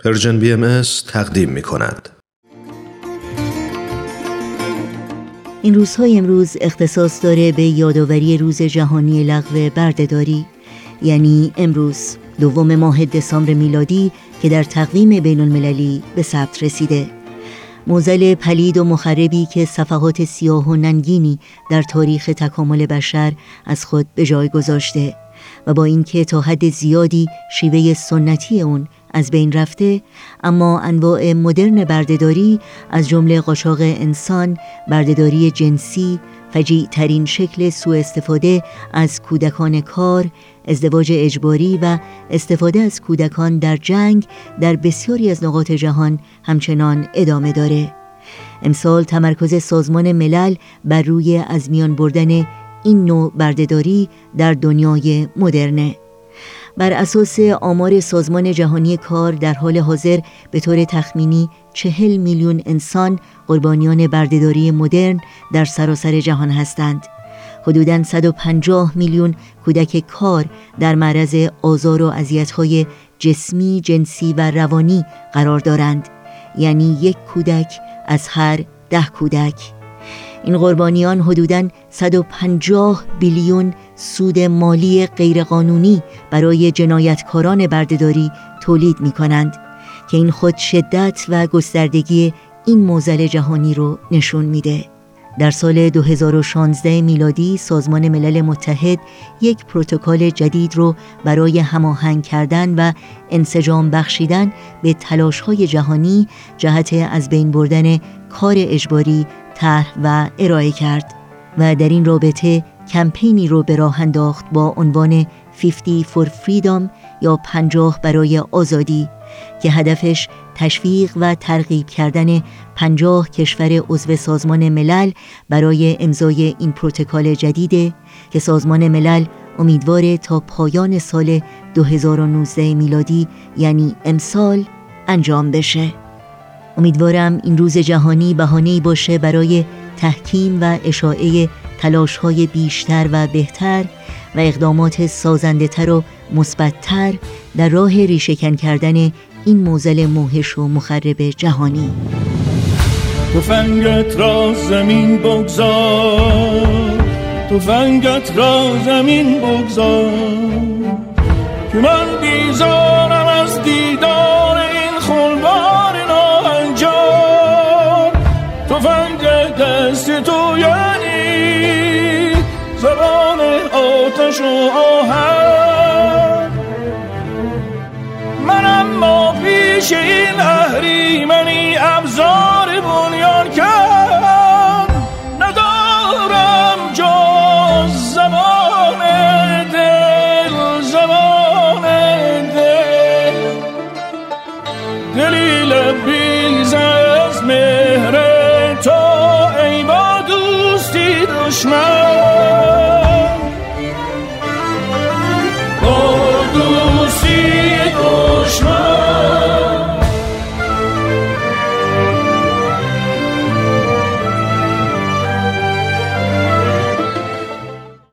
Persian BM تقدیم می کند. این روزهای امروز اختصاص داره به یادآوری روز جهانی لغو بردهداری یعنی امروز دوم ماه دسامبر میلادی که در تقویم بین المللی به ثبت رسیده معضل پلید و مخربی که صفحات سیاه و ننگینی در تاریخ تکامل بشر از خود به جای گذاشته و با اینکه تا حد زیادی شیوه سنتی اون از بین رفته اما انواع مدرن بردهداری از جمله قاچاق انسان، بردهداری جنسی، فجیع ترین شکل سوء استفاده از کودکان کار، ازدواج اجباری و استفاده از کودکان در جنگ در بسیاری از نقاط جهان همچنان ادامه داره. امسال تمرکز سازمان ملل بر روی از میان بردن این نوع بردهداری در دنیای مدرنه. بر اساس آمار سازمان جهانی کار در حال حاضر به طور تخمینی چهل میلیون انسان قربانیان بردهداری مدرن در سراسر جهان هستند. حدوداً 150 میلیون کودک کار در معرض آزار و اذیت‌های جسمی، جنسی و روانی قرار دارند. یعنی یک کودک از هر ده کودک. این قربانیان حدوداً 150 بیلیون سود مالی غیرقانونی برای جنایتکاران بردهداری تولید می کنند که این خود شدت و گستردگی این موزل جهانی رو نشون میده. در سال 2016 میلادی سازمان ملل متحد یک پروتکل جدید رو برای هماهنگ کردن و انسجام بخشیدن به تلاش‌های جهانی جهت از بین بردن کار اجباری طرح و ارائه کرد و در این رابطه کمپینی رو به راه انداخت با عنوان 50 for Freedom یا 50 برای آزادی که هدفش تشویق و ترغیب کردن 50 کشور عضو سازمان ملل برای امضای این پروتکل جدیده که سازمان ملل امیدوار تا پایان سال 2019 میلادی یعنی امسال انجام بشه. امیدوارم این روز جهانی بهانه‌ای باشه برای تحکیم و اشاعه های بیشتر و بهتر و اقدامات سازنده تر و مثبتتر در راه ریشهکن کردن این موزل موهش و مخرب جهانی. فنگت را زمین بگذار فنگت را زمین بگذار که من بیزارم از دیدار زبان آتش و آهن. منم اما پیش این اهری منی ابزار بنیان کرد ندارم جز زبان دل زبان دل. دلیل بیز از مهر تو ای با دوستی دشمن.